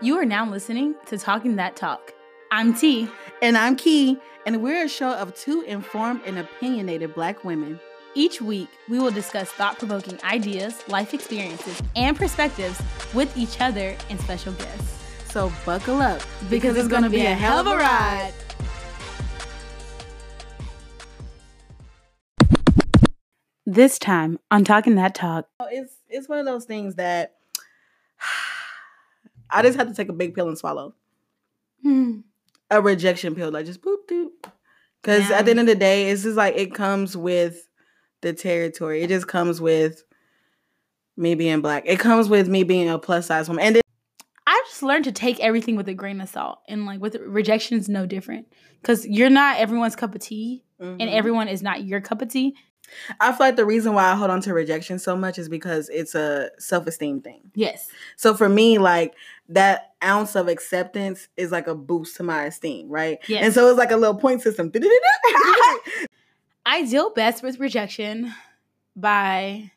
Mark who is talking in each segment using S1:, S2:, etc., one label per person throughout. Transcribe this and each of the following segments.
S1: You are now listening to Talking That Talk. I'm Tee.
S2: And I'm Ki, and we're a show of two informed and opinionated black women.
S1: Each week, we will discuss thought provoking ideas, life experiences, and perspectives with each other and special guests.
S2: So buckle up
S1: Because it's gonna be a hell of a ride. This time on Talking That Talk,
S2: It's it's one of those things that I just had to take a big pill and swallow.
S1: hmm,
S2: A rejection pill, like just boop doop. Because
S1: Yeah.
S2: at the end of the day, it's just like it comes with the territory. It just comes with me being black. It comes with me being a plus size woman. And then,
S1: I've just learned to take everything with a grain of salt. And like with rejection is no different. Because you're not everyone's cup of tea, and
S2: Mhm.
S1: everyone is not your cup of tea.
S2: I feel like the reason why I hold on to rejection so much is because it's a self esteem thing.
S1: Yes.
S2: So for me, like that ounce of acceptance is like a boost to my esteem, right?
S1: Yes.
S2: And so it's like a little point system.
S1: I deal best with rejection by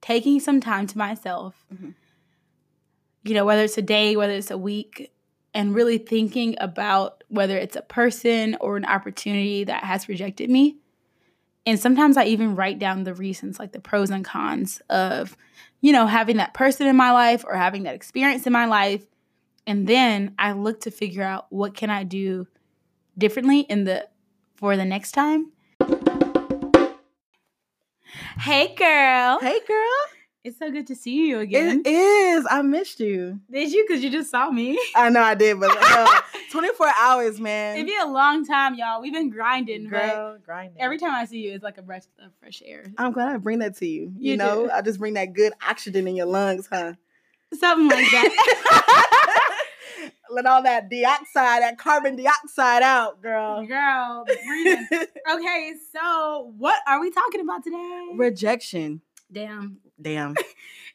S1: taking some time to myself.
S2: Mhm.
S1: You know, whether it's a day, whether it's a week, and really thinking about whether it's a person or an opportunity that has rejected me. And sometimes I even write down the reasons, like the pros and cons of, you know, having that person in my life or having that experience in my life. And then I look to figure out what can I do differently in the for the next time. Hey girl.
S2: hey girl.
S1: It's so good to see you again.
S2: It is. I missed you.
S1: Did you? Because you just saw me.
S2: I know I did, but uh, 24 hours, man.
S1: It'd be a long time, y'all. We've been grinding, but
S2: Girl, grinding.
S1: every time I see you, it's like a breath of fresh air.
S2: I'm glad I bring that to you. You,
S1: You
S2: know,
S1: do.
S2: I just bring that good oxygen in your lungs, huh?
S1: Something like that.
S2: Let all that dioxide, that carbon dioxide out, girl.
S1: Girl, breathing. Okay, so what are we talking about today?
S2: Rejection.
S1: Damn.
S2: Damn.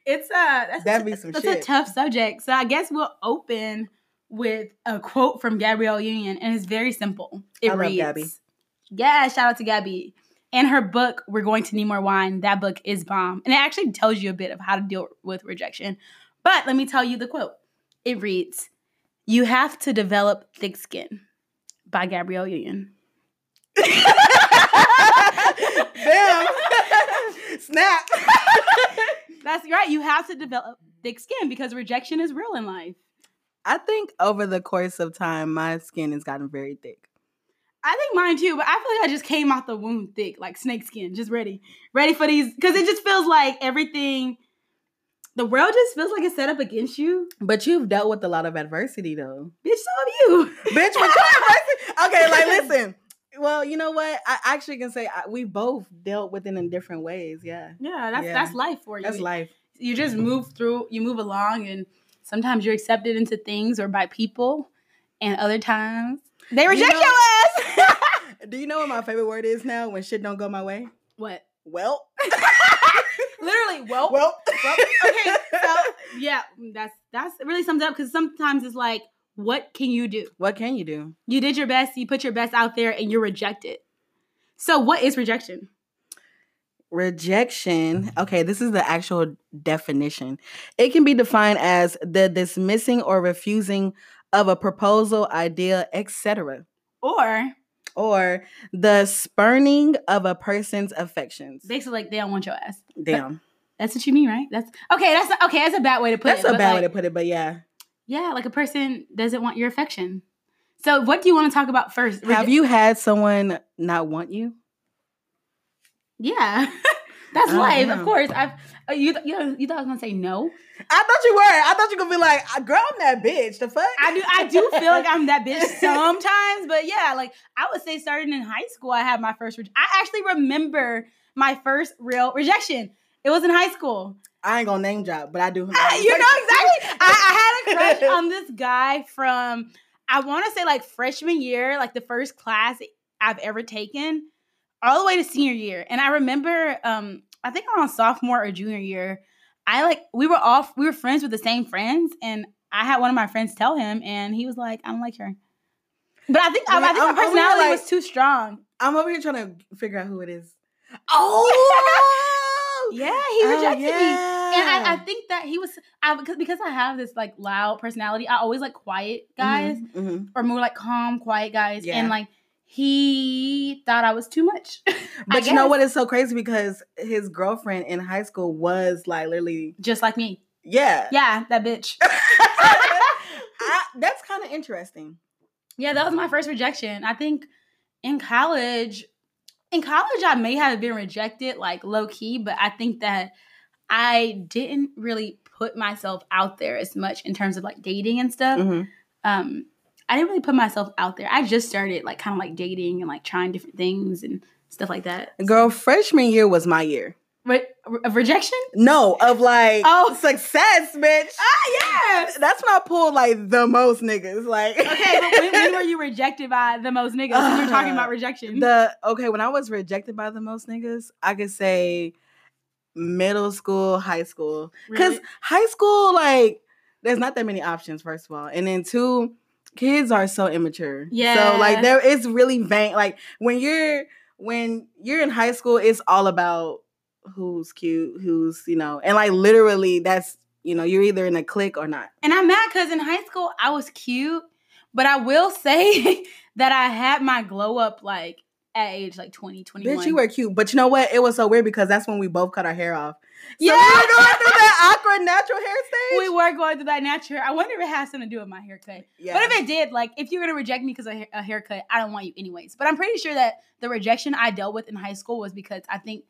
S1: It's uh that's,
S2: That'd be some
S1: that's
S2: shit.
S1: a tough subject. So I guess we'll open with a quote from Gabrielle Union, and it's very simple. It
S2: I love
S1: reads,
S2: Gabby.
S1: Yeah, shout out to Gabby. And her book, We're Going to Need More Wine, that book is bomb. And it actually tells you a bit of how to deal with rejection. But let me tell you the quote. It reads, You have to develop thick skin by Gabrielle Union.
S2: Damn. Snap.
S1: That's right. You have to develop thick skin because rejection is real in life.
S2: I think over the course of time, my skin has gotten very thick.
S1: I think mine too, but I feel like I just came out the womb thick, like snake skin, just ready, ready for these. Because it just feels like everything, the world just feels like it's set up against you.
S2: But you've dealt with a lot of adversity, though.
S1: Bitch, so have you.
S2: Bitch, what your adversity? Okay, like listen. Well, you know what? I actually can say I, we both dealt with it in different ways. Yeah,
S1: Yeah, that's
S2: Yeah.
S1: that's life for you.
S2: that's life.
S1: You just move through, you move along, and sometimes you're accepted into things or by people, and other times they reject
S2: know-
S1: your ass.
S2: Do you know what my favorite word is now when shit don't go my way?
S1: what?
S2: Well,
S1: Literally, well,
S2: well.
S1: well, okay, so yeah, that's that's really sums up because sometimes it's like, what can you do?
S2: what can you do?
S1: You did your best, you put your best out there, and you're rejected. So, what is rejection?
S2: Rejection. Okay, this is the actual definition. It can be defined as the dismissing or refusing of a proposal, idea, etc.,
S1: Or
S2: or the spurning of a person's affections.
S1: basically, like they don't want your ass.
S2: Damn,
S1: That's what you mean, right? That's okay. That's okay. That's a bad way to put
S2: that's
S1: it.
S2: a bad
S1: like,
S2: way to put it, but yeah.
S1: Yeah, like a person doesn't want your affection. So, what do you want to talk about first?
S2: Have you had someone not want you?
S1: Yeah, that's
S2: Oh,
S1: life.
S2: yeah.
S1: Of course, I've. Uh, you you you thought I was gonna say no?
S2: I thought you were. I thought you were gonna be like, "Ah, girl, I'm that bitch. The fuck?
S1: I do. I do feel like I'm that bitch sometimes, but yeah, like I would say, starting in high school, I had my first. Re- I actually remember my first real rejection. It was in high school.
S2: I ain't gonna name drop, but I do.
S1: You know exactly. I, I had a crush on this guy from I want to say like freshman year, like the first class I've ever taken, all the way to senior year. And I remember, um, I think around sophomore or junior year, I like we were all we were friends with the same friends, and I had one of my friends tell him, and he was like, "I don't like her." But I think I, I think
S2: I'm
S1: my personality
S2: like-
S1: was too strong.
S2: I'm over here trying to figure out who it is.
S1: Oh,
S2: Oh,
S1: yeah, he
S2: Oh,
S1: rejected me.
S2: Yeah.
S1: I, I think that he was I, because because I have this like loud personality. I always like quiet guys
S2: Mhm, mhm.
S1: or more like calm, quiet guys,
S2: Yeah.
S1: and like he thought I was too much.
S2: But you know what is so crazy because his girlfriend in high school was like literally
S1: Just like me.
S2: yeah.
S1: Yeah, that bitch.
S2: I, that's kind of interesting.
S1: Yeah, that was my first rejection. I think in college, in college, I may have been rejected like low key, but I think that I didn't really put myself out there as much in terms of like dating and stuff.
S2: Mhm.
S1: Um, I didn't really put myself out there. I just started like kind of like dating and like trying different things and stuff like that.
S2: Girl, freshman year was my year.
S1: Re- re- rejection?
S2: No, of like
S1: Oh.
S2: success, bitch.
S1: Ah, yes.
S2: That's when I pulled like the most niggas. Like
S1: Okay, but when, when were you rejected by the most niggas? When you're talking about rejection.
S2: the okay when I was rejected by the most niggas, I could say middle school, high school. Because
S1: Really?
S2: high school, like, there's not that many options, first of all. And then two, kids are so immature.
S1: Yeah.
S2: So like there is really vain. Like when you're when you're in high school, it's all about who's cute, who's, you know, and like literally that's you know, you're either in a clique or not.
S1: And I'm mad because in high school I was cute, but I will say that I had my glow up like at age like 20, 21.
S2: Bitch, you were cute. But you know what? It was so weird because that's when we both cut our hair off. So
S1: Yeah.
S2: we were going through that awkward natural hair stage.
S1: we were going through that natural. hair. I wonder if it has something to do with my haircut.
S2: yeah.
S1: But if it did, like if you're gonna reject me because of a, a haircut, I don't want you anyways. But I'm pretty sure that the rejection I dealt with in high school was because I think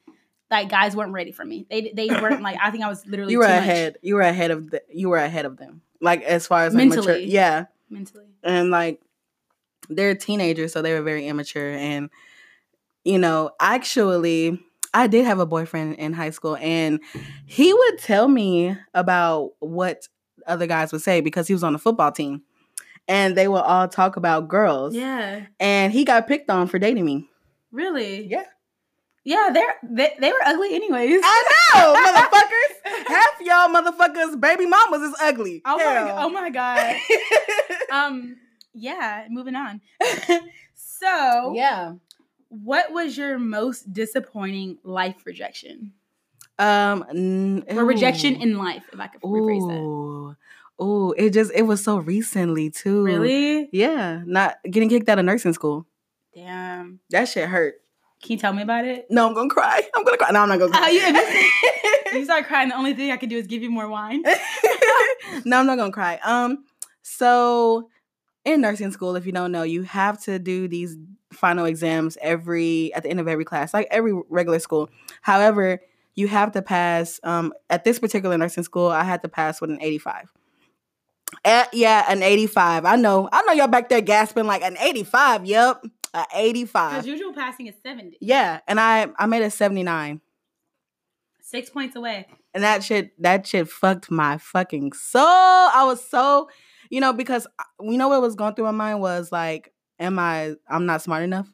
S1: like guys weren't ready for me. They they weren't like I think I was literally
S2: you were
S1: too much
S2: ahead. You were ahead of the. You were ahead of them. Like as far as like, mature-
S1: Mentally.
S2: yeah,
S1: mentally.
S2: and like they're teenagers, so they were very immature. And you know, actually, I did have a boyfriend in high school, and he would tell me about what other guys would say because he was on the football team, and they would all talk about girls.
S1: Yeah.
S2: And he got picked on for dating me.
S1: Really?
S2: Yeah.
S1: Yeah, they're they, they were ugly anyways.
S2: I know, motherfuckers. Half y'all motherfuckers, baby mamas is ugly.
S1: Oh my, oh my god. um yeah, moving on. so,
S2: yeah.
S1: What was your most disappointing life rejection?
S2: Um. n-
S1: Or rejection in life, if I could rephrase that.
S2: Ooh. Ooh. It just it was so recently too.
S1: Really?
S2: Yeah. Not getting kicked out of nursing school.
S1: Damn.
S2: That shit hurt.
S1: Can you tell me about it?
S2: No, I'm gonna cry. I'm gonna cry. No, I'm not gonna
S1: Oh,
S2: cry.
S1: you- if you start crying, the only thing I can do is give you more wine.
S2: no, I'm not gonna cry. Um, so in nursing school, if you don't know, you have to do these final exams every at the end of every class, like every regular school. However, you have to pass. Um, at this particular nursing school, I had to pass with an 85. Eh, yeah, an 85. I know. I know y'all back there gasping like an 85. Yep, an 85.
S1: Because usual passing is 70.
S2: Yeah, and I I made a 79.
S1: Six points away.
S2: and that shit that shit fucked my fucking soul. I was so, you know, because I- you know what was going through my mind was like, am I? I'm not smart enough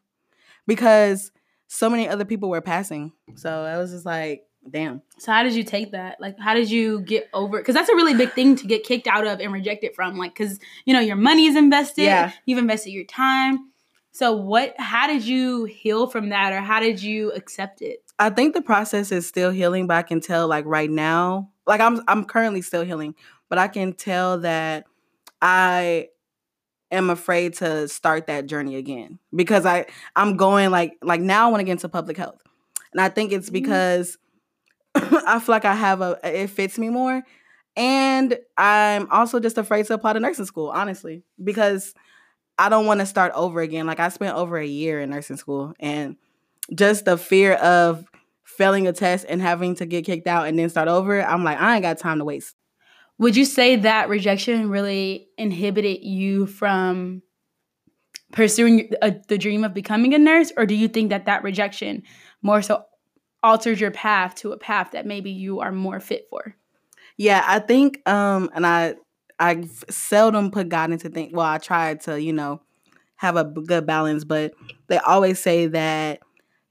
S2: because so many other people were passing. So mm-hmm. I was just like, damn.
S1: So how did you take that? Like, how did you get over? Because that's a really big thing to get kicked out of and rejected from. Like, because you know your money is invested.
S2: Yeah.
S1: You've invested your time. So what? How did you heal from that, or how did you accept it?
S2: I think the process is still healing, but I can tell like right now, like I'm I'm currently still healing, but I can tell that I am afraid to start that journey again because I I'm going like like now I want to get into public health. And I think it's
S1: Mhm.
S2: because I feel like I have a it fits me more and I'm also just afraid to apply to nursing school, honestly, because I don't want to start over again. Like I spent over a year in nursing school and just the fear of failing a test and having to get kicked out and then start over, I'm like, I ain't got time to waste.
S1: Would you say that rejection really inhibited you from pursuing a, the dream of becoming a nurse, or do you think that that rejection more so altered your path to a path that maybe you are more fit for?
S2: Yeah, I think um and I I seldom put God into think well, I tried to, you know, have a good balance, but they always say that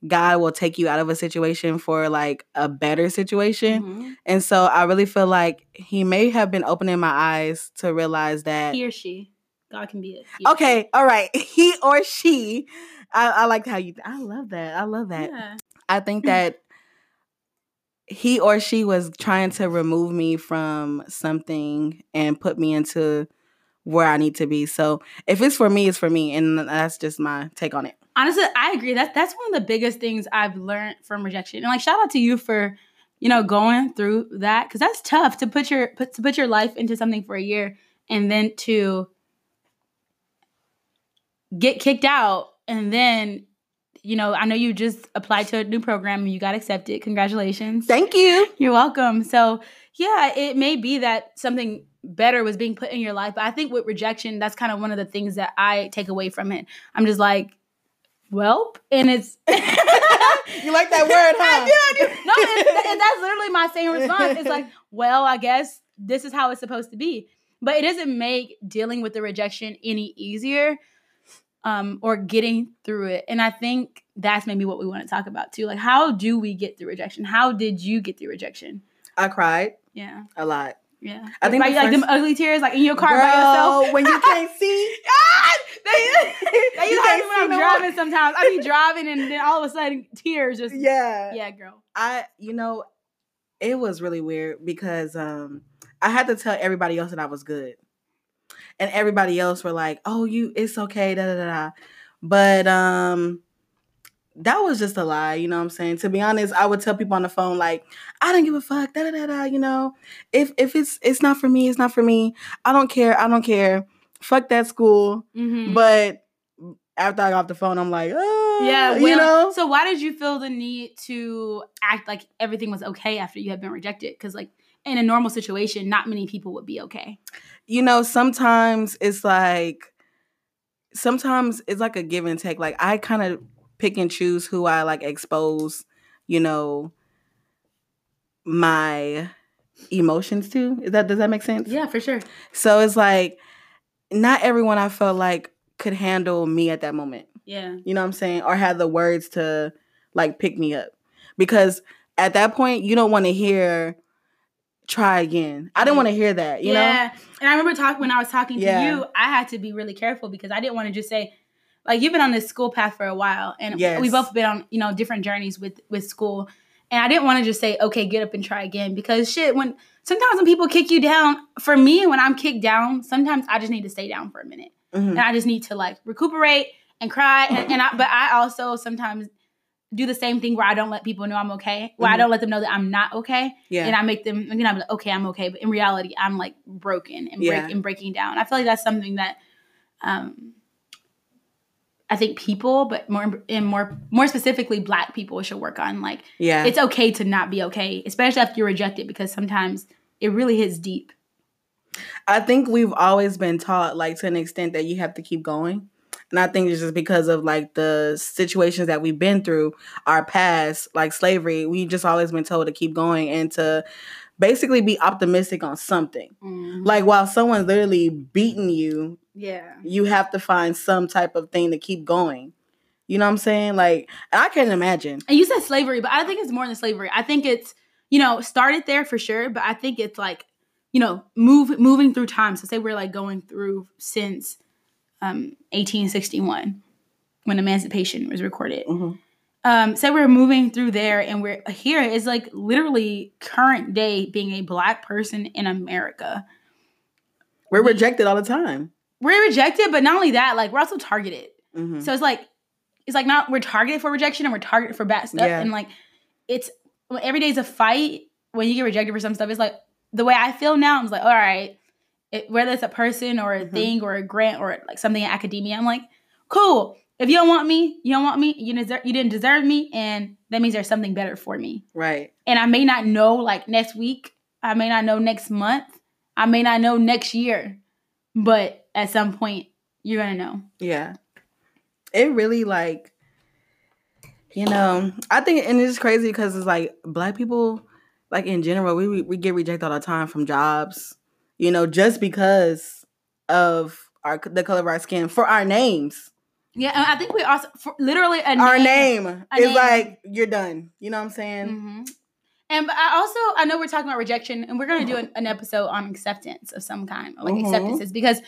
S2: God will take you out of a situation for like a better situation.
S1: Mhm.
S2: And so I really feel like he may have been opening my eyes to realize that
S1: He or she, God can be it.
S2: Okay, all right, he or she. I, I like how you. I love that. I love that.
S1: Yeah.
S2: I think that he or she was trying to remove me from something and put me into where I need to be. So if it's for me, it's for me, and that's just my take on it.
S1: Honestly, I agree. That's that's one of the biggest things I've learned from rejection. And like, shout out to you for you know going through that because that's tough to put your put to put your life into something for a year and then to get kicked out and then you know i know you just applied to a new program and you got accepted congratulations
S2: Thank you.
S1: you're welcome so yeah it may be that something better was being put in your life but i think with rejection that's kind of one of the things that i take away from it i'm just like well and it's
S2: You like that word, huh?
S1: I do, I do. No, it's, and that's literally my same response. It's like, well, I guess this is how it's supposed to be. But it doesn't make dealing with the rejection any easier um, or getting through it. And I think that's maybe what we want to talk about too. Like, how do we get through rejection? How did you get through rejection?
S2: I cried
S1: Yeah,
S2: a lot.
S1: Yeah.
S2: I think
S1: like,
S2: the
S1: like them ugly tears, like in your car by yourself.
S2: when you can't see.
S1: God, they, they
S2: You can't
S1: when
S2: see
S1: I'm
S2: no
S1: driving. Sometimes I be driving, and then all of a sudden, tears just.
S2: Yeah.
S1: Yeah, girl.
S2: I, you know, it was really weird because um I had to tell everybody else that I was good. And everybody else were like, "Oh, you it's okay, da da." da." But um that was just a lie, you know what I'm saying? To be honest, I would tell people on the phone like, "I don't give a fuck, da da da da," you know. If if it's it's not for me, it's not for me. I don't care. I don't care. Fuck that school.
S1: Mm-hmm.
S2: But after I got off the phone, I'm like, oh,
S1: Yeah,
S2: you know,
S1: So why did you feel the need to act like everything was okay after you had been rejected? Because like in a normal situation, not many people would be okay.
S2: you know, sometimes it's like, sometimes it's like a give and take. Like I kind of pick and choose who I like expose, you know, my emotions to. Is that does that make sense?
S1: Yeah, for sure.
S2: So it's like, not everyone I felt like could handle me at that moment.
S1: Yeah.
S2: You know what I'm saying? Or had the words to like pick me up. Because at that point, you don't want to hear try again. I didn't want to hear that, you know?
S1: yeah. And I remember talking when I was talking to
S2: Yeah.
S1: you, I had to be really careful because I didn't want to just say, like, you've been on this school path for a while, and
S2: Yes.
S1: we both been on, you know, different journeys with with school. And I didn't want to just say, okay, get up and try again because shit, when sometimes when people kick you down, for me, when I'm kicked down, sometimes I just need to stay down for a minute.
S2: Mhm.
S1: and I just need to like recuperate and cry. And, and I, but I also sometimes do the same thing where I don't let people know I'm okay. Where I
S2: Mhm.
S1: don't let them know that I'm not okay,
S2: Yeah.
S1: and I make them you know I'm like okay I'm okay, but in reality I'm like broken and break
S2: Yeah.
S1: and breaking down. I feel like that's something that um I think people, but more and more more specifically Black people should work on. Like
S2: yeah.
S1: it's okay to not be okay, especially after you're rejected, because sometimes it really hits deep.
S2: I think we've always been taught, like, to an extent that you have to keep going. And I think it's just because of like the situations that we've been through, our past, like slavery, we just always been told to keep going and to basically be optimistic on something. Mm-hmm. Like while someone's literally beating you,
S1: yeah.
S2: you have to find some type of thing to keep going. You know what I'm saying? Like, I can't imagine.
S1: And you said slavery, but I think it's more than slavery. I think it's, you know, started there for sure, but I think it's like, you know, move moving through time. So say we're like going through since um 1861 when emancipation was recorded.
S2: Mhm.
S1: Um, say we're moving through there and we're here is like literally current day being a black person in America.
S2: We're rejected all the time.
S1: We're rejected, but not only that, like we're also targeted.
S2: Mhm.
S1: So it's like it's like not we're targeted for rejection and we're targeted for bad stuff.
S2: Yeah.
S1: And like it's every day's a fight when you get rejected for some stuff. It's like the way I feel now, I'm just like, all right, it, whether it's a person or a
S2: Mhm.
S1: thing or a grant or like something in academia, I'm like, cool. If you don't want me, you don't want me. You deserve, you didn't deserve me, and that means there's something better for me.
S2: Right.
S1: And I may not know like next week. I may not know next month. I may not know next year, but at some point you're gonna know.
S2: Yeah. It really like you know, I think and it's crazy because it's like black people like in general, we we- get rejected all the time from jobs, you know, just because of our the color of our skin for our names.
S1: Yeah, and I think we also for literally a
S2: our
S1: name.
S2: name
S1: a
S2: is
S1: name.
S2: like you're done. You know what I'm saying?
S1: Mhm. And but I also I know we're talking about rejection, and we're gonna do an, an episode on acceptance of some kind, like
S2: Mhm.
S1: acceptances, because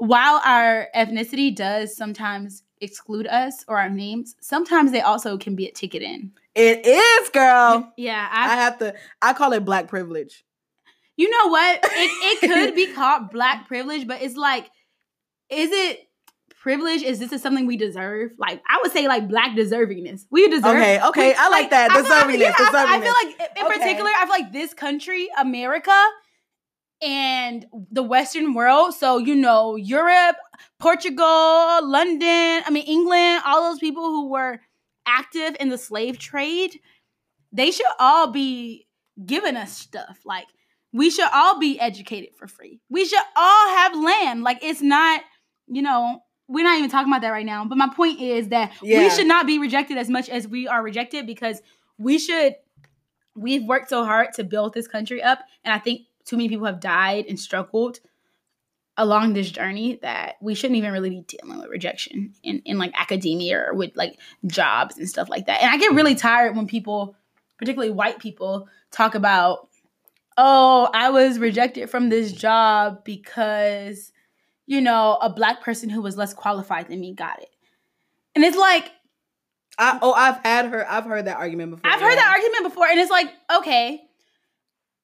S1: while our ethnicity does sometimes exclude us or our names, sometimes they also can be a ticket in.
S2: It is, girl.
S1: Yeah,
S2: I
S1: I,
S2: have to. I call it black privilege.
S1: you know what? It, it could be called black privilege, but it's like, is it privilege? Is this is something we deserve? Like, I would say like black deservingness. We deserve.
S2: Okay, okay,
S1: we-
S2: I like that.
S1: I feel
S2: Deservingness,
S1: yeah, I feel- I feel like, in
S2: Okay.
S1: particular, I feel like this country, America, and the Western world. So you know, Europe, Portugal, London. I mean, England. All those people who were active in the slave trade, they should all be giving us stuff. Like we should all be educated for free. We should all have land. Like it's not, you know. We're not even talking about that right now. But my point is that we should not be rejected as much as we are rejected because we should we've worked so hard to build this country up and i think too many people have died and struggled along this journey that we shouldn't even really be dealing with rejection in, in like academia or with like jobs and stuff like that and i get really mm-hmm. tired when people particularly white people talk about oh i was rejected from this job because you know a black person who was less qualified than me got it and it's like
S2: I, oh, I've had her. I've heard that argument before.
S1: I've heard
S2: yeah.
S1: that argument before, and it's like, okay,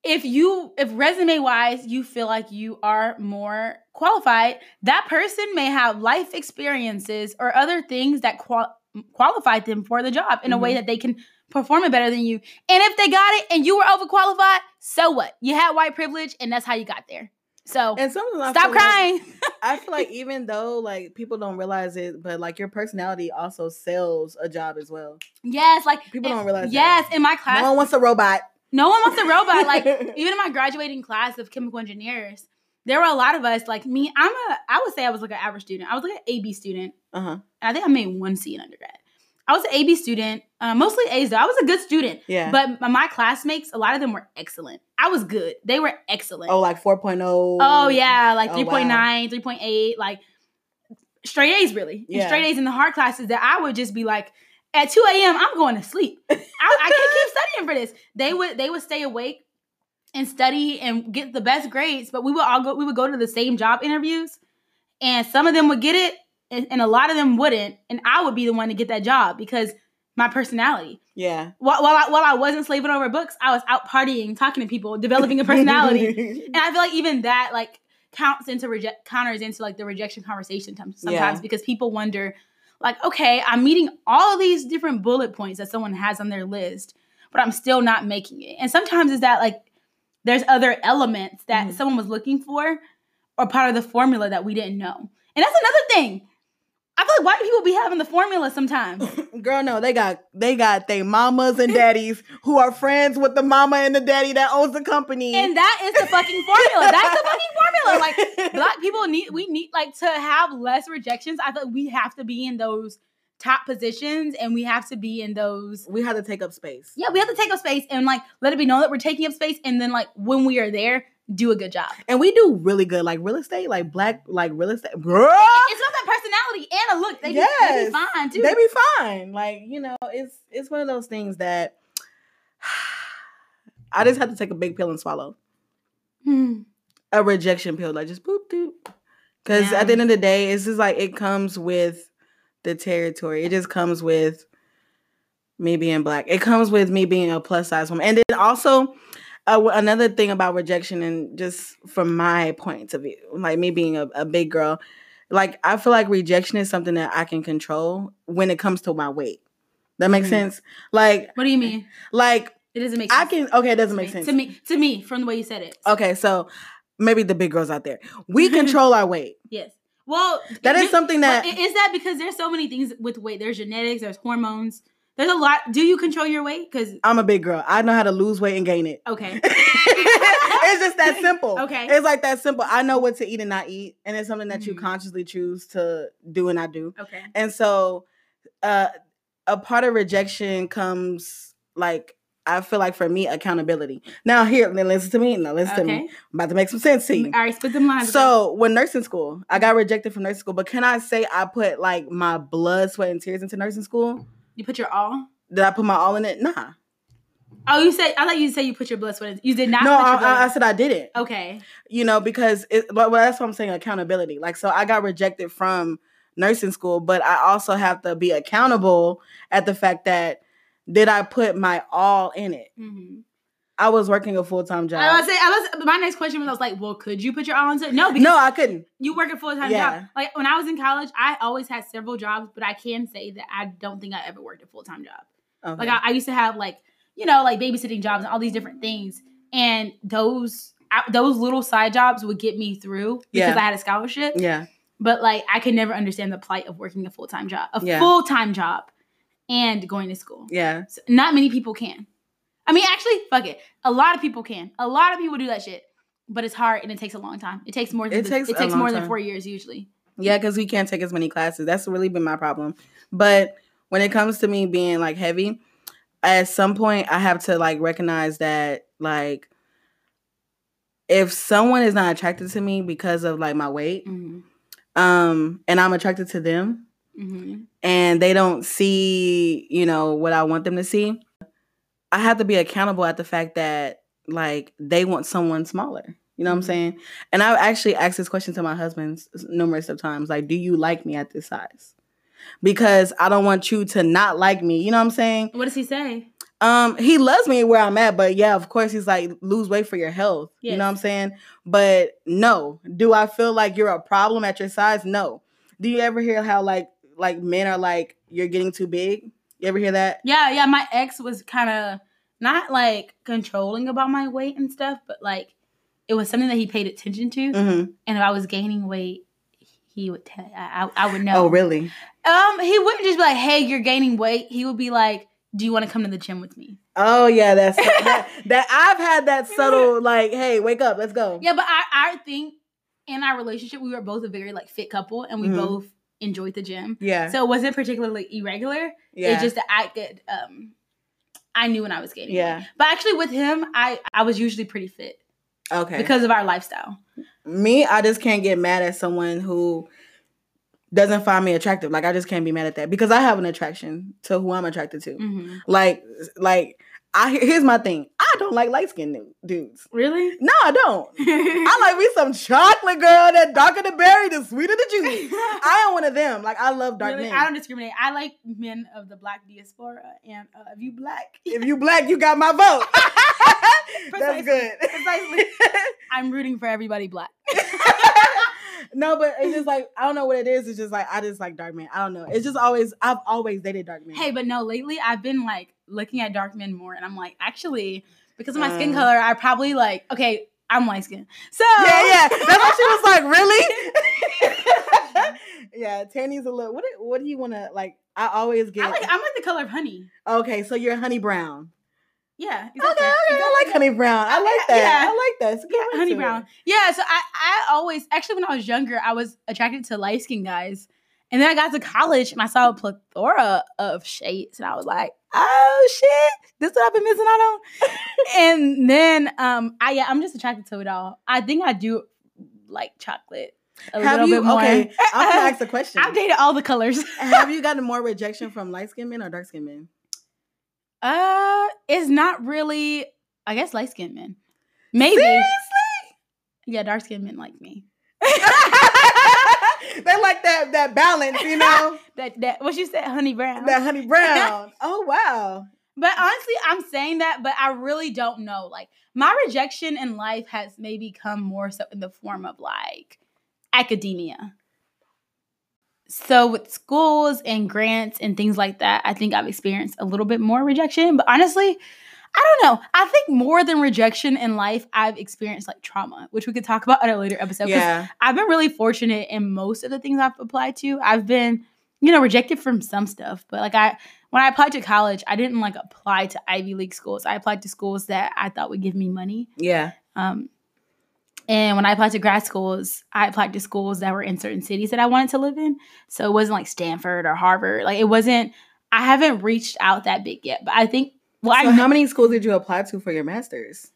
S1: if you, if resume wise, you feel like you are more qualified, that person may have life experiences or other things that qual- qualified them for the job in a way
S2: Mhm.
S1: that they can perform it better than you. And if they got it and you were overqualified, so what? You had white privilege, and that's how you got there. So
S2: And sometimes
S1: stop
S2: feel like-
S1: crying.
S2: I feel like even though like people don't realize it, but like your personality also sells a job as well.
S1: yes, like
S2: People
S1: in-
S2: don't realize that.
S1: Yes, in my class,
S2: No one wants a robot.
S1: No one wants a robot. Like even in my graduating class of chemical engineers, there were a lot of us. Like me, I'm a. I would say I was like an average student. I was like an AB student,
S2: Uh huh.
S1: and I think I made one C in undergrad. I was an AB student, uh, mostly A's though. I was a good student,
S2: Yeah.
S1: but my- classmates, a lot of them were excellent. I was good. They were excellent.
S2: oh, like 4.0.
S1: Oh, yeah, like
S2: Oh,
S1: 3.9, 3.8, like straight A's really. And
S2: Yeah.
S1: straight A's in the hard classes that I would just be like, at 2 a.m., I'm going to sleep. I, I can't keep studying for this. They would they would stay awake and study and get the best grades, but we would all go we would go to the same job interviews and some of them would get it and, and a lot of them wouldn't. And I would be the one to get that job because my personality.
S2: Yeah.
S1: While, while, I, while I wasn't slaving over books, I was out partying, talking to people, developing a personality. And I feel like even that like counts into reject counters into like the rejection conversation sometimes
S2: Yeah.
S1: because people wonder like okay I'm meeting all of these different bullet points that someone has on their list but I'm still not making it. And sometimes is that like there's other elements that
S2: Mhm.
S1: someone was looking for or part of the formula that we didn't know. And that's another thing I feel like white people be having the formula sometimes
S2: Girl, no, they got they got they mamas and daddies who are friends with the mama and the daddy that owns the company.
S1: and that is the fucking formula that's the fucking formula like black people need we need like to have less rejections i feel like we have to be in those top positions and we have to be in those
S2: we have to take up space.
S1: yeah we have to take up space and like let it be known that we're taking up space and then like when we are there do a good job
S2: And we do really good, like real estate, like black, like real estate. Girl,
S1: it's not that personality and a look they, be, they be fine too
S2: they be fine. Like you know, it's it's one of those things that I just have to take a big pill and swallow
S1: Hmm.
S2: a rejection pill, like just boop doop. Because
S1: Yeah.
S2: at the end of the day, it's just like it comes with the territory. It just comes with me being black. It comes with me being a plus size woman, and then also uh, another thing about rejection, and just from my point of view, like me being a, a big girl, like I feel like rejection is something that I can control when it comes to my weight. That makes
S1: Mhm.
S2: sense. Like,
S1: what do you mean
S2: like
S1: it doesn't make sense.
S2: I can. Okay, it doesn't make sense
S1: to me to me from the way you said it
S2: Okay, so maybe the big girls out there, we control our weight.
S1: yes well
S2: That is something that
S1: is that because there's so many things with weight? There's genetics, there's hormones, there's a lot. Do you control your weight? Because
S2: I'm a big girl. I know how to lose weight and gain it.
S1: okay,
S2: it's just that simple.
S1: Okay.
S2: It's like that simple. I know what to eat and not eat, and it's something that you
S1: Mhm.
S2: consciously choose to do and not do.
S1: okay,
S2: And so, uh, a part of rejection comes like I feel like for me accountability. Now here, then listen to me. Now listen to me. I'm about to make some sense to you.
S1: All right, spit them lines.
S2: So when nursing school, I got rejected from nursing school. But can I say I put like my blood, sweat, and tears into nursing school?
S1: You put your all.
S2: Did I put my all in it? Nah.
S1: Oh, you said I thought you said you put your blood sweat. You did not.
S2: no,
S1: put your
S2: I. I, I said I didn't.
S1: okay.
S2: You know, because it, well, that's what I'm saying accountability. Like, so I got rejected from nursing school, but I also have to be accountable at the fact that did I put my all in it?
S1: Mhm.
S2: I was working a full time job.
S1: I was say, I was. My next question was, I was like, well, could you put your all into it? No, because
S2: no, I couldn't.
S1: you work a full time
S2: Yeah.
S1: job. Like when I was in college, I always had several jobs, but I can say that I don't think I ever worked a full time job.
S2: Okay.
S1: Like I, I used to have like you know like babysitting jobs and all these different things, and those I, those little side jobs would get me through because
S2: Yeah.
S1: I had a scholarship.
S2: yeah,
S1: But like I could never understand the plight of working a full time job, a
S2: Yeah.
S1: full time job, and going to school.
S2: yeah,
S1: So not many people can. I mean, actually, fuck it. A lot of people can. A lot of people do that shit, but it's hard and it takes a long time. It takes more. Than
S2: It
S1: the-
S2: takes
S1: it takes more
S2: time.
S1: than four years usually.
S2: yeah. Because we can't take as many classes. That's really been my problem. But when it comes to me being like heavy, at some point I have to like recognize that like if someone is not attracted to me because of like my weight,
S1: Mm-hmm.
S2: um, and I'm attracted to them,
S1: Mm-hmm.
S2: and they don't see, you know, what I want them to see, I have to be accountable at the fact that like they want someone smaller. You know what I'm
S1: Mhm.
S2: saying? And I've actually asked this question to my husband numerous of times, like, do you like me at this size? Because I don't want you to not like me. You know what I'm saying?
S1: What does he say?
S2: Um, he loves me where I'm at, but yeah, of course he's like lose weight for your health. You know what I'm saying? But no, do I feel like you're a problem at your size? No. Do you ever hear how like like men are like you're getting too big? You ever hear that?
S1: Yeah, yeah. My ex was kind of not like controlling about my weight and stuff, but like it was something that he paid attention to.
S2: Mm-hmm.
S1: And if I was gaining weight, he would tell. I, I, I would know.
S2: Oh, really?
S1: Um, he wouldn't just be like, "Hey, you're gaining weight." He would be like, "Do you want to come to the gym with me?"
S2: Oh, yeah. That's that, that. I've had that subtle like, hey, wake up, let's go.
S1: Yeah, but I, I think in our relationship, we were both a very like fit couple, and we
S2: Mhm.
S1: both enjoyed the gym.
S2: Yeah.
S1: So it wasn't particularly irregular.
S2: yeah.
S1: It's just that I um, I knew when I was gaining. weight.
S2: yeah.
S1: But actually, with him, I I was usually pretty fit
S2: Okay.
S1: because of our lifestyle.
S2: me, I just can't get mad at someone who doesn't find me attractive. Like I just can't be mad at that because I have an attraction to who I'm attracted to.
S1: Mhm.
S2: Like, like I here's my thing. I don't like light skinned dudes.
S1: Really?
S2: No, I don't. I like me some chocolate girl that darker the berry, the sweeter the juice. I am one of them. Like I love dark
S1: Really?
S2: men.
S1: I don't discriminate. I like men of the black diaspora, and uh, if you black,
S2: if you black, you got my vote. That's good.
S1: Precisely. I'm rooting for everybody black.
S2: no, but it's just like I don't know what it is. It's just like I just like dark men. I don't know. It's just always I've always dated dark men.
S1: Hey, but no, lately I've been like looking at dark men more, and I'm like, actually, because of my skin
S2: Uh.
S1: color, I probably like, okay, I'm light skinned. So
S2: yeah, yeah. That's why she was like, really? yeah, Tanny's a little. What? do- What do you want to like? I always get.
S1: I like I'm like the color of honey.
S2: okay, so you're honey brown.
S1: Yeah.
S2: Okay, okay, I like honey brown. I like that.
S1: Yeah.
S2: I like that. It's a good
S1: Yeah, honey brown.
S2: it.
S1: Yeah, so I, I always actually when I was younger, I was attracted to light skinned guys. And then I got to college and I saw a plethora of shades. And I was like, oh shit, this what I've been missing out on. and then um I yeah, I'm just attracted to it all. I think I do like chocolate a
S2: Have
S1: little
S2: you?
S1: bit more.
S2: Okay, I'm gonna ask a question.
S1: I've dated all the colors.
S2: Have you gotten more rejection from light skinned men or dark skinned men?
S1: uh it's not really I guess light skinned men. Maybe.
S2: Seriously?
S1: Yeah, dark skinned men like me.
S2: They like that that balance, you know,
S1: That that what you said, honey brown.
S2: that honey brown. Oh wow.
S1: But honestly, I'm saying that, but I really don't know. Like my rejection in life has maybe come more so in the form of like academia. So with schools and grants and things like that, I think I've experienced a little bit more rejection. But honestly, I don't know. I think more than rejection in life, I've experienced like trauma, which we could talk about at a later episode.
S2: Yeah.
S1: I've been really fortunate in most of the things I've applied to. I've been, you know, rejected from some stuff, but like I when I applied to college, I didn't like apply to Ivy League schools. I applied to schools that I thought would give me money.
S2: Yeah.
S1: Um and when I applied to grad schools, I applied to schools that were in certain cities that I wanted to live in. So it wasn't like Stanford or Harvard. Like it wasn't I haven't reached out that big yet, but I think well
S2: so
S1: I
S2: how many schools did you apply to for your masters?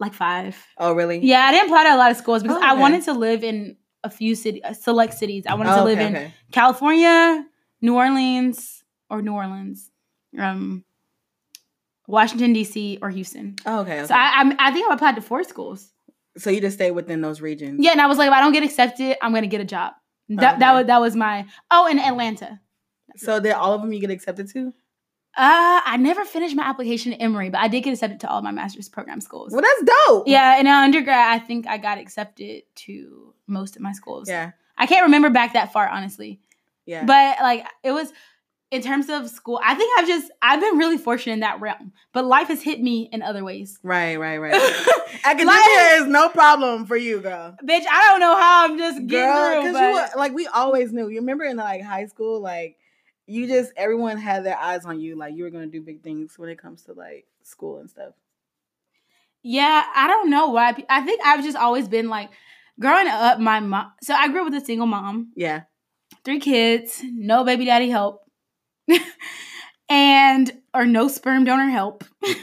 S1: like 5.
S2: Oh really?
S1: Yeah, I didn't apply to a lot of schools because
S2: Oh,
S1: I wanted to live in a few city, uh, select cities. I wanted
S2: Oh,
S1: to live
S2: okay,
S1: in
S2: okay.
S1: California, New Orleans, or New Orleans, um, Washington D.C. or Houston.
S2: Oh, okay. okay.
S1: So I, I, I think I applied to four schools.
S2: so you just stay within those regions.
S1: Yeah, and I was like, if I don't get accepted, I'm gonna get a job. That, that was that was my. Oh, in Atlanta.
S2: So did all of them you get accepted to?
S1: Uh, I never finished my application at Emory, but I did get accepted to all my master's program schools.
S2: Well, that's dope.
S1: Yeah, in undergrad, I think I got accepted to most of my schools.
S2: Yeah.
S1: I can't remember back that far, honestly.
S2: Yeah.
S1: But like it was in terms of school, I think I've just I've been really fortunate in that realm. But life has hit me in other ways.
S2: right, right, right. Academia is no problem for you, girl.
S1: Bitch, I don't know how I'm just getting
S2: Girl,
S1: through.
S2: because you were- like we always knew. You remember in like high school, like you just everyone had their eyes on you, like you were gonna do big things when it comes to like school and stuff.
S1: Yeah, I don't know why. I think I've just always been like growing up. My mom. So I grew up with a single mom,
S2: Yeah.
S1: three kids, no baby daddy help, and or no sperm donor help.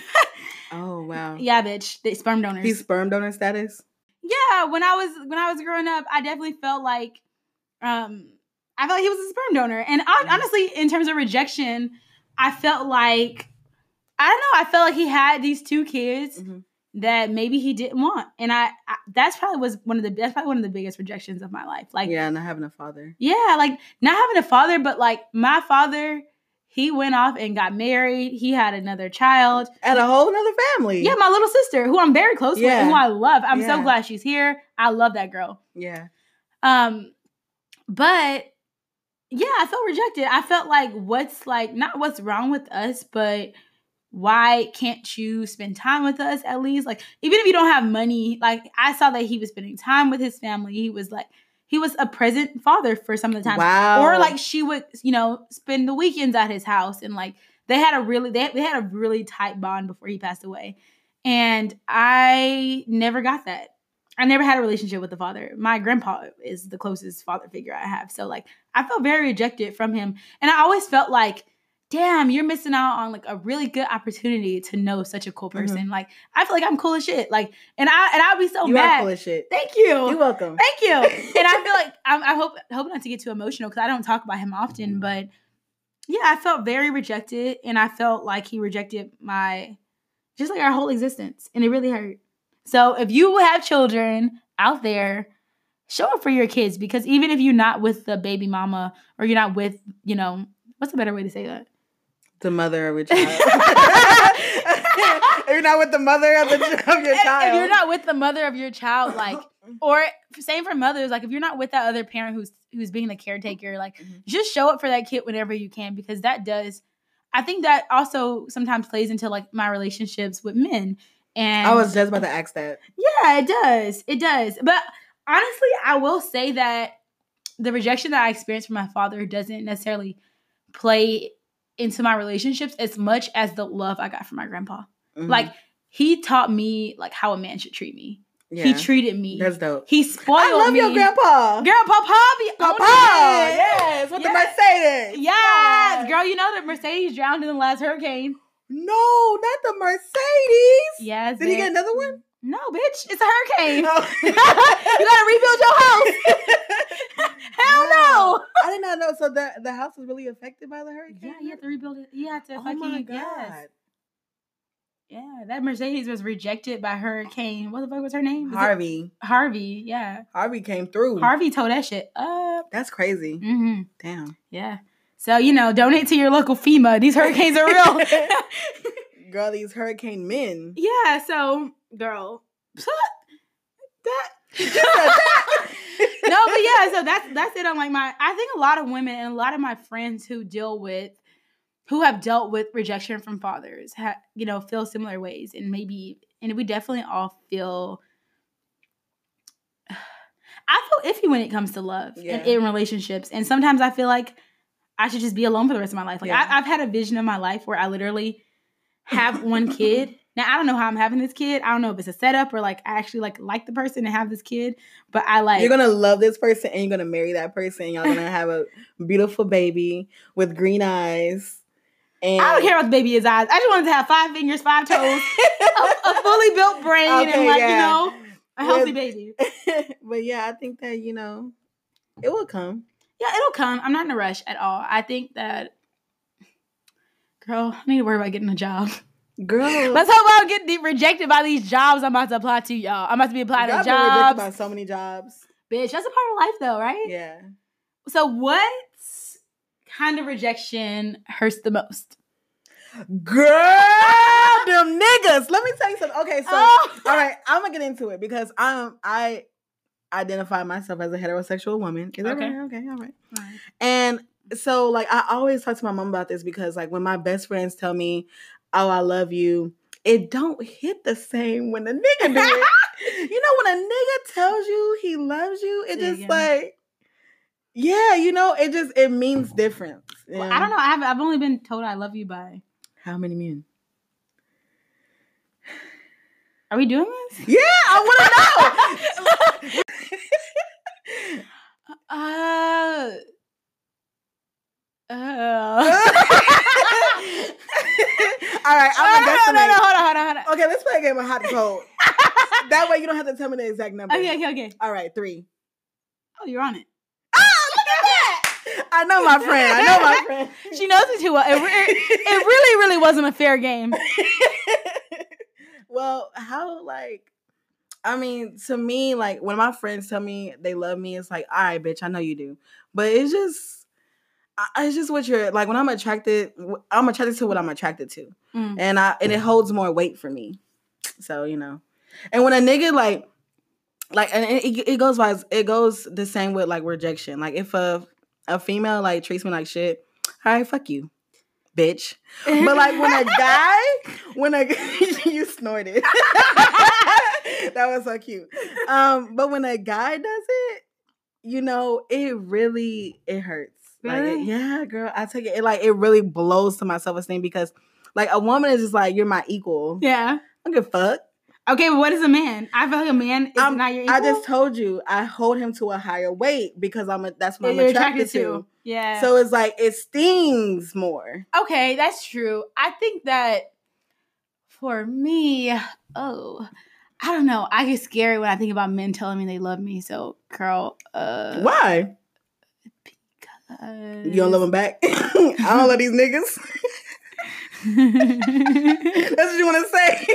S2: Oh wow.
S1: yeah, bitch, the sperm donors.
S2: He's sperm donor status.
S1: yeah, when I was when I was growing up, I definitely felt like, um, I felt like he was a sperm donor, and I,
S2: Mhm.
S1: honestly, in terms of rejection, I felt like, I don't know, I felt like he had these two kids
S2: Mhm.
S1: that maybe he didn't want, and I, I that's probably was one of the that's probably one of the biggest rejections of my life. Like,
S2: yeah, not having a father.
S1: yeah, like not having a father, but like my father, he went off and got married. He had another child.
S2: And a whole nother family.
S1: Yeah, my little sister, who I'm very close with,
S2: Yeah.
S1: and who I love. I'm so glad she's here. I love that girl.
S2: Yeah.
S1: Um, but yeah, I felt rejected. I felt like what's like not what's wrong with us, but why can't you spend time with us at least? Like, even if you don't have money, like I saw that he was spending time with his family. He was like he was a present father for some of the time.
S2: Wow.
S1: Or like she would, you know, spend the weekends at his house and like they had a really they, they had a really tight bond before he passed away. And I never got that. I never had a relationship with the father. My grandpa is the closest father figure I have. So like I felt very rejected from him. And I always felt like, damn, you're missing out on like a really good opportunity to know such a cool mm-hmm. person. Like I feel like I'm cool as shit. Like and I and I'd be so
S2: you
S1: mad.
S2: are full of shit.
S1: Thank you.
S2: You're welcome.
S1: Thank you. And I feel like I'm, I hope hope not to get too emotional because I don't talk about him often, mm-hmm. but yeah, I felt very rejected, and I felt like he rejected my just like our whole existence, and it really hurt. So if you have children out there, show up for your kids because even if you're not with the baby mama or you're not with, you know, what's a better way to say that?
S2: the mother of a child. if you're not with the mother of, the, of your child.
S1: If you're not with the mother of your child, like or same for mothers like if you're not with that other parent who's who's being the caretaker like
S2: Mhm.
S1: just show up for that kid whenever you can because that does i think that also sometimes plays into like my relationships with men and
S2: I was just about to ask that.
S1: yeah it does it does but honestly i will say that the rejection that i experienced from my father doesn't necessarily play into my relationships as much as the love i got from my grandpa
S2: Mhm.
S1: like he taught me like how a man should treat me
S2: yeah.
S1: he treated me
S2: That's dope.
S1: he spoiled me.
S2: I love
S1: me.
S2: your grandpa.
S1: Girl, Papa be
S2: Papa. Yes, with the
S1: Yes.
S2: Mercedes.
S1: Yes, girl, you know that Mercedes drowned in the last hurricane.
S2: No, not the Mercedes.
S1: Yes.
S2: Did he get another one?
S1: No, bitch, it's a hurricane.
S2: No.
S1: you gotta rebuild your house. Hell no.
S2: I did not know. So the the house was really affected by the hurricane.
S1: Yeah, you have to rebuild it. You have to
S2: Oh
S1: fucking
S2: my god.
S1: yes. Yeah, that Mercedes was rejected by Hurricane. What the fuck was her name? Was
S2: Harvey.
S1: Harvey. Yeah.
S2: Harvey came through.
S1: Harvey told that shit up.
S2: That's crazy.
S1: Mm-hmm.
S2: Damn.
S1: Yeah. So, you know, donate to your local FEMA. These hurricanes are real.
S2: Girl, these hurricane men.
S1: Yeah, so girl. that no, but yeah, so that's that's it on like my I think a lot of women and a lot of my friends who deal with who have dealt with rejection from fathers ha, you know feel similar ways and maybe and we definitely all feel I feel iffy when it comes to love and in relationships and sometimes I feel like I should just be alone for the rest of my life. Like
S2: Yeah.
S1: I, I've had a vision of my life where I literally have one kid. Now I don't know how I'm having this kid. I don't know if it's a setup or like I actually like like the person and have this kid. But I like
S2: You're gonna love this person and you're gonna marry that person. And y'all gonna have a beautiful baby with green eyes. And
S1: I don't care what the baby is eyes. I just wanted to have five fingers, five toes, a, a fully built brain,
S2: Okay,
S1: and like
S2: yeah.
S1: you know a healthy baby.
S2: but yeah, I think that you know it will come.
S1: Yeah, it'll come. I'm not in a rush at all. I think that, girl, I need to worry about getting a job.
S2: Girl,
S1: Let's hope I don't get rejected by these jobs I'm about to apply to, y'all. I'm about to be applying to
S2: been rejected
S1: jobs.
S2: by so many jobs.
S1: Bitch, that's a part of life, though, right?
S2: Yeah.
S1: So, what kind of rejection hurts the most?
S2: Girl, them niggas. Let me tell you something. Okay, so
S1: Oh.
S2: all right, I'm gonna get into it because I'm I identify myself as a heterosexual woman. Is that
S1: Okay.
S2: right? Okay, all right. And so like I always talk to my mom about this because like when my best friends tell me, "Oh, I love you," it don't hit the same when the nigga do it. you know when a nigga tells you he loves you, it just
S1: yeah.
S2: like yeah, you know, it just it means different.
S1: Well, I don't know. I have, I've only been told I love you by.
S2: How many men?
S1: Are we doing this?
S2: Yeah, I want to know.
S1: Uh. Uh.
S2: All right, I'm
S1: no, no, no, hold on, hold on, hold on.
S2: Okay, let's play a game of hot and cold. that way you don't have to tell me the exact number.
S1: Okay, okay, okay.
S2: All right, three.
S1: Oh, you're on it.
S2: Oh, look at that! I know my friend. I know my friend.
S1: She knows it too well. It, re- it really, really wasn't a fair game.
S2: Well, how like I mean, to me, like when my friends tell me they love me, it's like, all right, bitch, I know you do. But it's just I- it's just what you're like when I'm attracted I'm attracted to what I'm attracted to.
S1: Mm.
S2: And I and it holds more weight for me. So, you know. And when a nigga like like and it, it goes by it goes the same with like rejection. Like if a a female like treats me like shit, all right, fuck you, bitch. But like when a guy, when a you snorted, that was so cute. Um, but when a guy does it, you know, it really it hurts. Like, it-
S1: Really?
S2: yeah, girl, I take it. It like it really blows to my self esteem because like a woman is just like you're my equal.
S1: yeah.
S2: I don't give a fuck.
S1: Okay, but what is a man? I feel like a man is not your equal.
S2: I just told you I hold him to a higher weight because I'm a, that's what I'm
S1: you're
S2: attracted, to.
S1: Yeah.
S2: So it's like it stings more.
S1: okay, that's true. I think that for me, oh, I don't know. I get scary when I think about men telling me they love me. So, girl, uh,
S2: Why? You don't love them back? I don't love these niggas. That's what you want to say.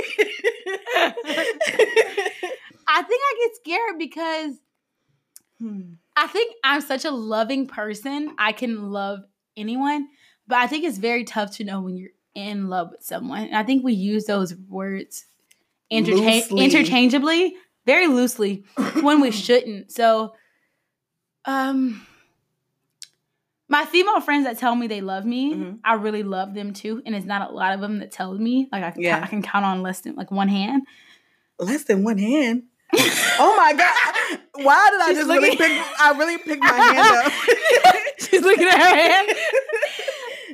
S1: I think I get scared because
S2: Hmm.
S1: I think I'm such a loving person. I can love anyone, but I think it's very tough to know when you're in love with someone. And I think we use those words intercha- interchangeably, very loosely, when we shouldn't. So, um, my female friends that tell me they love me,
S2: Mhm.
S1: I really love them too. And it's not a lot of them that tell me. Like I,
S2: Yeah.
S1: I can count on less than like one hand.
S2: Less than one hand. Oh my god! Why did I
S1: She's
S2: just really pick? I really picked my hand up.
S1: She's looking at her hand.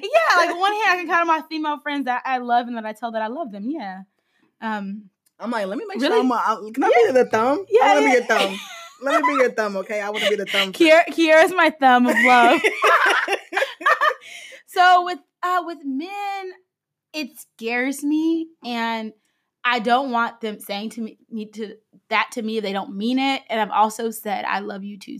S1: yeah, like one hand I can count on my female friends that I love and that I tell that I love them. Yeah. Um
S2: I'm like, let me make
S1: Really?
S2: sure I'm. A, can I be the thumb?
S1: Yeah,
S2: I want to
S1: yeah.
S2: be your thumb. Let me be your thumb, okay? I want to be the thumb.
S1: Kier Kiera's my thumb of love. so with uh with men, it scares me and I don't want them saying to me, me to that to me if they don't mean it. And I've also said I love you too.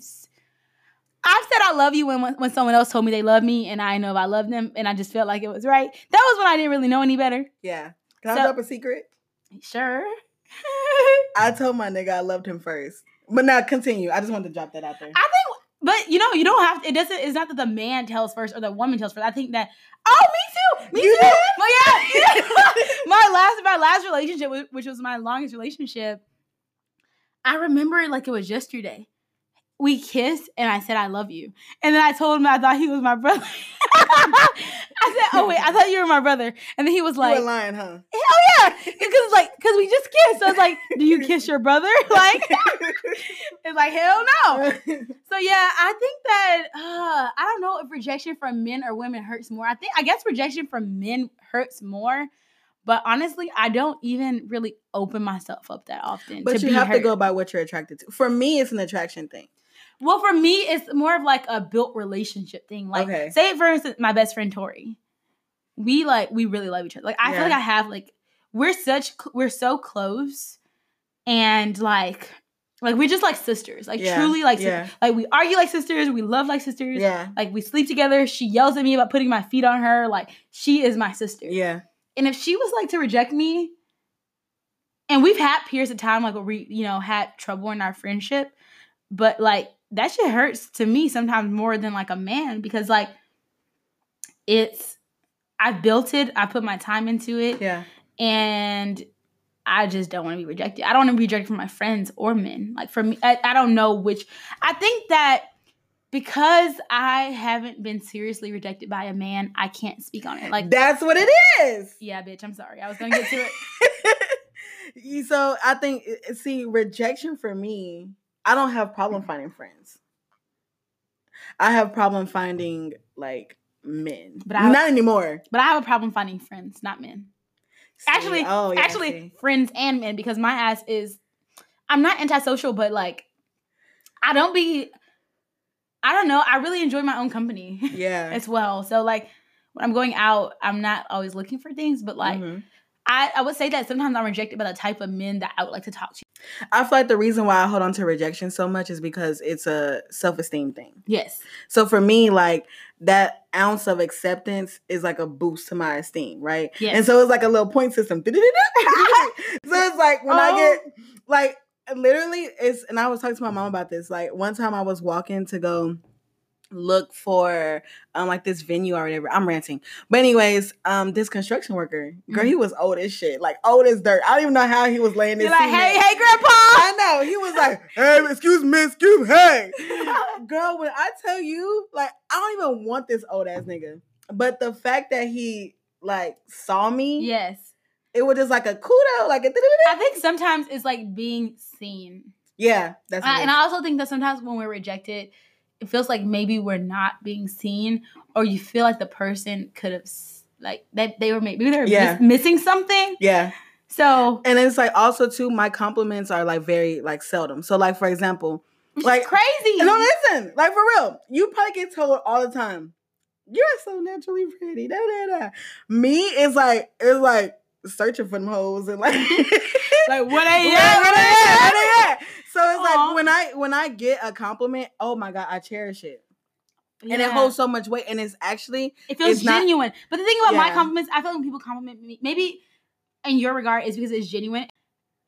S1: I've said I love you when when someone else told me they love me and I know if I love them and I just felt like it was right. That was when I didn't really know any better.
S2: yeah. Can I
S1: So-
S2: drop a secret?
S1: Sure.
S2: I told my nigga I loved him first. But now continue. I just wanted to drop that out there.
S1: I think, but you know, you don't have. It doesn't. It's not that the man tells first or the woman tells first. I think that. Oh, me too. Me
S2: You
S1: too.
S2: did?
S1: Well, yeah. my last, my last relationship, which was my longest relationship, I remember it like it was yesterday. We kissed, and I said I love you, and then I told him I thought he was my brother. I said, "Oh wait, I thought you were my brother," and then he was
S2: you
S1: like,
S2: were lying, huh?
S1: "Hell yeah!" Because like, because we just kissed. So I was like, "Do you kiss your brother?" Like, it's like hell no. So yeah, I think that uh, I don't know if rejection from men or women hurts more. I think I guess rejection from men hurts more, but honestly, I don't even really open myself up that often.
S2: but
S1: to
S2: you
S1: be
S2: have to go by what you're attracted to. For me, it's an attraction thing.
S1: Well, for me, it's more of like a built relationship thing. Like,
S2: Okay.
S1: say for instance, my best friend Tori, we like we really love each other. Like, I feel like I have like we're such we're so close, and like like we're just like sisters. Like
S2: Yeah,
S1: truly like
S2: yeah.
S1: like we argue like sisters. We love like sisters.
S2: Yeah.
S1: Like we sleep together. She yells at me about putting my feet on her. Like she is my sister.
S2: Yeah.
S1: And if she was like to reject me, and we've had periods of time like where we, you know, had trouble in our friendship, but like that shit hurts to me sometimes more than like a man because like it's I built it. I put my time into it,
S2: Yeah.
S1: and I just don't want to be rejected. I don't want to be rejected from my friends or men. Like for me, I, I don't know which. I think that because I haven't been seriously rejected by a man, I can't speak on it. Like,
S2: That's what it is.
S1: yeah, bitch. I'm sorry. I was gonna get to it.
S2: so I think see rejection for me, I don't have problem finding friends. I have problem finding like men.
S1: But I-
S2: not anymore.
S1: But I have a problem finding friends, not men.
S2: See,
S1: Actually,
S2: oh, yeah,
S1: actually, friends and men because my ass is. I'm not antisocial, but like, I don't be. I don't know. I really enjoy my own company
S2: yeah.
S1: as well. So like, when I'm going out, I'm not always looking for things, but like,
S2: Mhm.
S1: I I would say that sometimes I'm rejected by the type of men that I would like to talk to.
S2: I feel like the reason why I hold on to rejection so much is because it's a self esteem thing.
S1: Yes.
S2: So for me, like that ounce of acceptance is like a boost to my esteem, right?
S1: Yes.
S2: And so it's like a little point system. so it's like when I
S1: Oh.
S2: get like literally it's and I was talking to my mom about this. Like one time I was walking to go look for um like this venue or whatever. I'm ranting. But anyways, um this construction worker, girl, he was old as shit. Like old as dirt. I don't even know how he was laying this.
S1: Like, hey, hey, grandpa.
S2: I know. He was like, hey, excuse me, excuse me, hey. Girl, when I tell you, like, I don't even want this old ass nigga. But the fact that he like saw me,
S1: yes.
S2: It was just like a kudo, like a
S1: I think sometimes it's like being seen.
S2: yeah. That's
S1: Uh, and. I also think that sometimes when we're rejected, it feels like maybe we're not being seen, or you feel like the person could have like that they were maybe they were
S2: Yeah.
S1: miss- missing something.
S2: yeah.
S1: So
S2: And it's like also too, my compliments are like very like seldom. So like for example,
S1: it's
S2: Like-
S1: crazy.
S2: no, listen, like for real, you probably get told all the time, you're so naturally pretty. Da, da, da. Me is like it's like searching for them hoes and like
S1: like what
S2: Yeah, they at? Where they at? So it's
S1: Aw.
S2: like when I when I get a compliment, oh my god, I cherish it, and it holds so much weight, and it's actually
S1: It feels
S2: it's not-
S1: genuine. but the thing about my compliments, I feel like when people compliment me, maybe in your regard, is because it's genuine.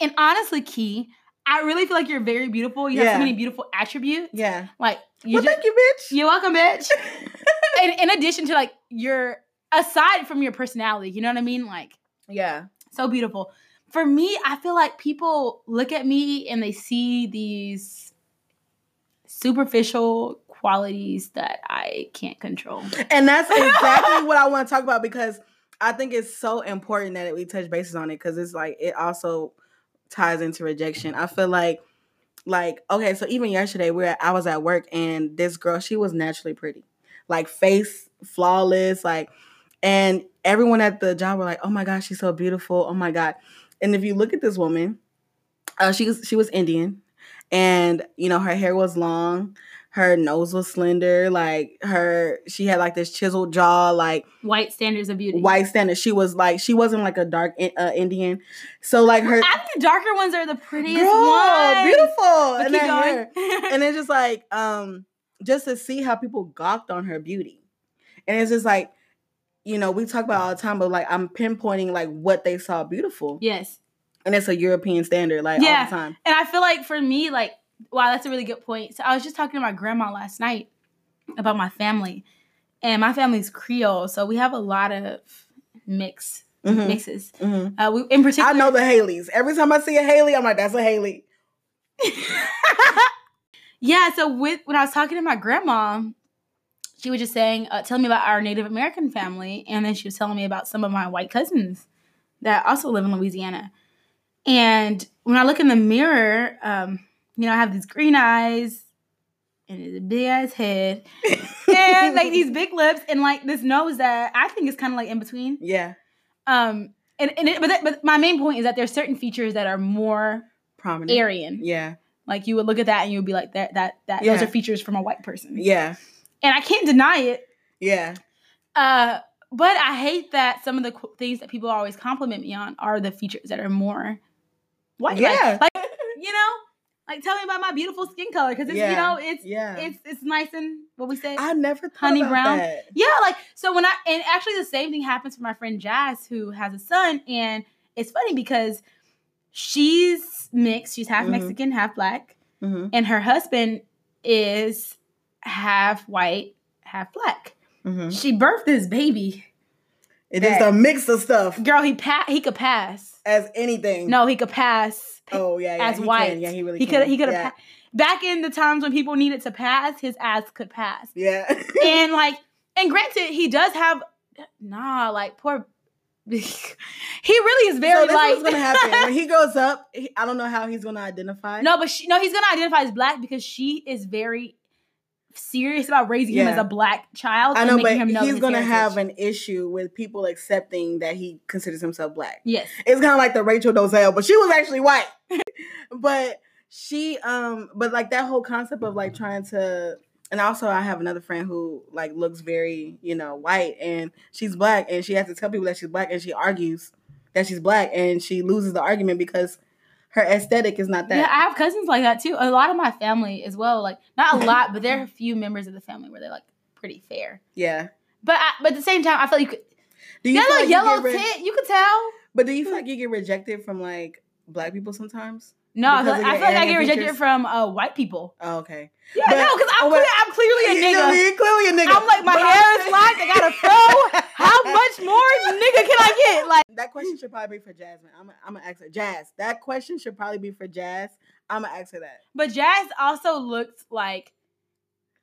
S1: And honestly, Ki, I really feel like you're very beautiful. You have so many beautiful attributes.
S2: yeah.
S1: Like you
S2: Well,
S1: just,
S2: thank you, bitch.
S1: you're welcome, bitch. and in addition to like your aside from your personality, you know what I mean? Like
S2: yeah,
S1: so beautiful. For me, I feel like people look at me and they see these superficial qualities that I can't control.
S2: and that's exactly what I want to talk about because I think it's so important that we touch bases on it because it's like it also ties into rejection. I feel like like okay, so even yesterday where I was at work and this girl, she was naturally pretty. Like face flawless, like and everyone at the job were like, "Oh my gosh, she's so beautiful. Oh my god." And if you look at this woman, uh she was she was Indian and you know her hair was long, her nose was slender, like her she had like this chiseled jaw, like
S1: White standards of beauty.
S2: white standard. She was like she wasn't like a dark uh, Indian. So like her
S1: I think the darker ones are the prettiest
S2: Girl,
S1: ones.
S2: beautiful. And
S1: keep going.
S2: and it's just like um just to see how people gawked on her beauty and it's just like you know we talk about all the time but like i'm pinpointing like what they saw beautiful
S1: yes.
S2: and it's a european standard like all the time
S1: And I feel like for me, like, wow, that's a really good point. So I was just talking to my grandma last night about my family. And my family's Creole, so we have a lot of mix
S2: Mhm,
S1: mixes.
S2: mhm.
S1: Uh, we in particular
S2: i know the haleys every time i see a haley i'm like that's a haley
S1: yeah, so with when I was talking to my grandma, she was just saying, uh, telling me about our Native American family, and then she was telling me about some of my white cousins that also live in Louisiana. And when I look in the mirror, um, you know, I have these green eyes and a big ass head, and like these big lips, and like this nose that I think is kind of like in between.
S2: yeah
S1: Um, and and it, but that, but my main point is that there's certain features that are more
S2: prominent
S1: Aryan.
S2: yeah
S1: Like you would look at that and you would be like, that that that
S2: Yeah.
S1: those are features from a white person.
S2: yeah
S1: And I can't deny it.
S2: yeah
S1: Uh, but I hate that some of the qu- things that people always compliment me on are the features that are more white.
S2: Yeah.
S1: Like, you know, like tell me about my beautiful skin color because it's you know it's
S2: yeah
S1: it's it's nice and what we say.
S2: i never thought
S1: honey brown.
S2: that.
S1: Yeah, like so when I and actually the same thing happens for my friend Jazz who has a son and it's funny because she's mixed, she's half
S2: Mhm.
S1: Mexican, half black,
S2: Mhm,
S1: and her husband is half white, half black.
S2: mhm.
S1: She birthed this baby
S2: It's a mix of stuff
S1: girl, he pa- he could pass.
S2: as anything.
S1: No, he could pass.
S2: Oh yeah, yeah
S1: as
S2: he
S1: white.
S2: Can. Yeah, he really
S1: he could he could have
S2: yeah.
S1: pa- back in the times when people needed to pass, his ass could pass.
S2: Yeah.
S1: and like, and granted, he does have nah, like poor. he really is very
S2: so that's
S1: like
S2: what's gonna happen when he grows up. He, I don't know how he's gonna identify.
S1: no, but she, no, he's gonna identify as black because she is very serious about raising him as a black child.
S2: I know, but he's gonna have an issue with people accepting that he considers himself black.
S1: yes.
S2: It's kind of like the Rachel Dolezal, but she was actually white. but she, um, but like that whole concept of like trying to, and also I have another friend who like looks very, you know, white, and she's black, and she has to tell people that she's black, and she argues that she's black, and she loses the argument because her aesthetic is not that.
S1: Yeah, I have cousins like that too. A lot of my family as well. Like not a lot, but there are a few members of the family where they're like pretty fair.
S2: yeah.
S1: But I, but at the same time, I feel like you could.
S2: Do
S1: You
S2: like
S1: yellow
S2: get re-
S1: tint. You could tell.
S2: But do you feel hmm. like you get rejected from like black people sometimes?
S1: No, I feel, I feel like I get rejected from uh, white people.
S2: Oh, okay.
S1: Yeah,
S2: But-
S1: no, because I'm,
S2: oh.
S1: I'm clearly a nigga.
S2: you're clearly a nigga.
S1: I'm like my
S2: But
S1: hair is black. I got a fro. How much more nigga can I get? Like,
S2: That question should probably be for Jasmine. I'm I'm gonna ask her. Jazz. That question should probably be for Jazz. I'm gonna ask her that.
S1: but Jazz also looks like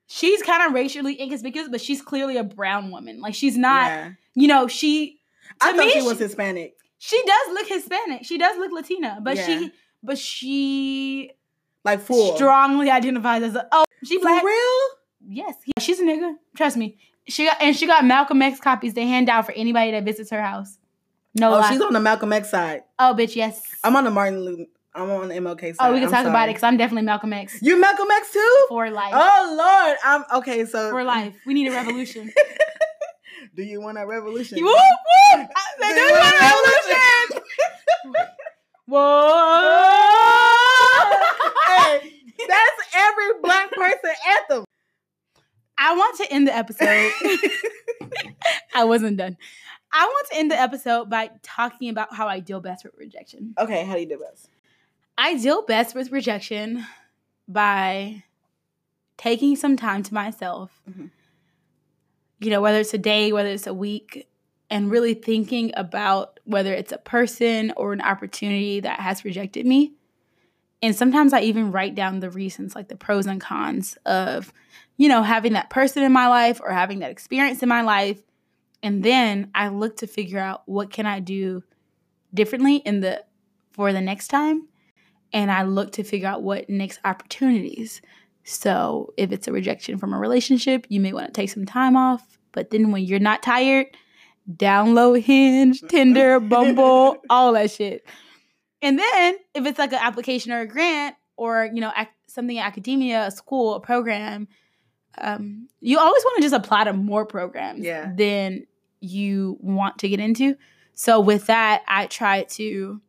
S1: she's kind of racially inconspicuous, but she's clearly a brown woman. Like she's not.
S2: yeah.
S1: You know, she
S2: I thought
S1: me,
S2: she was
S1: she-
S2: Hispanic.
S1: she does look Hispanic. She does look Latina, but
S2: Yeah.
S1: she but she
S2: Like full.
S1: strongly identifies as a oh she
S2: For
S1: black.
S2: real?
S1: Yes, she's a nigga. Trust me. She got and she got Malcolm X copies to hand out for anybody that visits her house. No
S2: Oh,
S1: lie.
S2: she's on the Malcolm X side.
S1: oh, bitch, yes.
S2: I'm on the Martin Luther. I'm on the MLK side.
S1: oh, we can
S2: I'm
S1: talk about it because I'm definitely Malcolm X
S2: You Malcolm X too?
S1: for life.
S2: Oh Lord. I'm okay. So
S1: For life, we need a revolution.
S2: Do you want a revolution?
S1: whoop whoop! I-
S2: Do you want a
S1: a revolution. Whoa!
S2: hey, that's every black person anthem.
S1: I want to end the episode. I wasn't done. I want to end the episode by talking about how I deal best with rejection.
S2: okay, how do you deal best?
S1: I deal best with rejection by taking some time to myself.
S2: Mhm.
S1: You know, whether it's a day, whether it's a week, and really thinking about whether it's a person or an opportunity that has rejected me. And sometimes I even write down the reasons, like the pros and cons of, you know, having that person in my life or having that experience in my life. And then I look to figure out what can I do differently in the for the next time and I look to figure out what next opportunities. So if it's a rejection from a relationship, you may want to take some time off. But then when you're not tired, download Hinge, Tinder, Bumble, all that shit. And then if it's like an application or a grant or you know ac- something in academia, a school, a program, um, you always want to just apply to more programs
S2: Yeah.
S1: than you want to get into. So with that, I try to,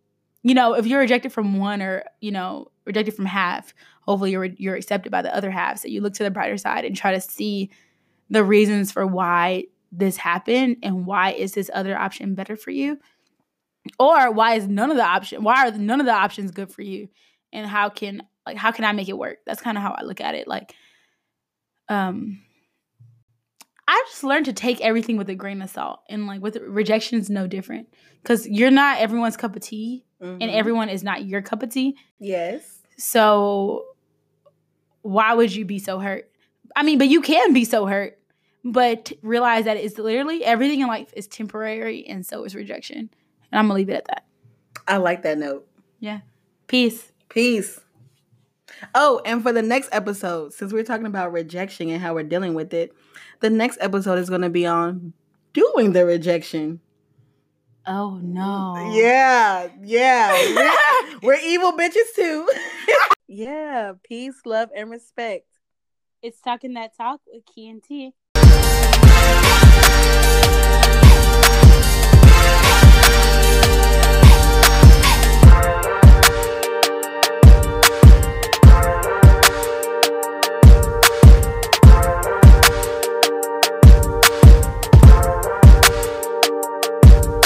S1: you know, if you're rejected from one or you know rejected from half, hopefully you're you're accepted by the other half. So you look to the brighter side and try to see the reasons for why this happened and why is this other option better for you, or why is none of the option why are none of the options good for you, and how can like how can I make it work? That's kind of how I look at it. Like, um. I just learned to take everything with a grain of salt, and like with rejection is no different because you're not everyone's cup of tea, and
S2: Mhm.
S1: everyone is not your cup of tea.
S2: yes.
S1: So why would you be so hurt? I mean, but you can be so hurt, but realize that it's literally everything in life is temporary, and so is rejection. And I'm gonna leave it at that.
S2: I like that note. Yeah.
S1: Peace.
S2: Peace. Oh, and for the next episode, since we're talking about rejection and how we're dealing with it, the next episode is going to be on doing the rejection.
S1: Oh no.
S2: Yeah, yeah. We're, we're evil bitches too. yeah, peace, love, and respect.
S1: It's talking that talk with Ki and Tee.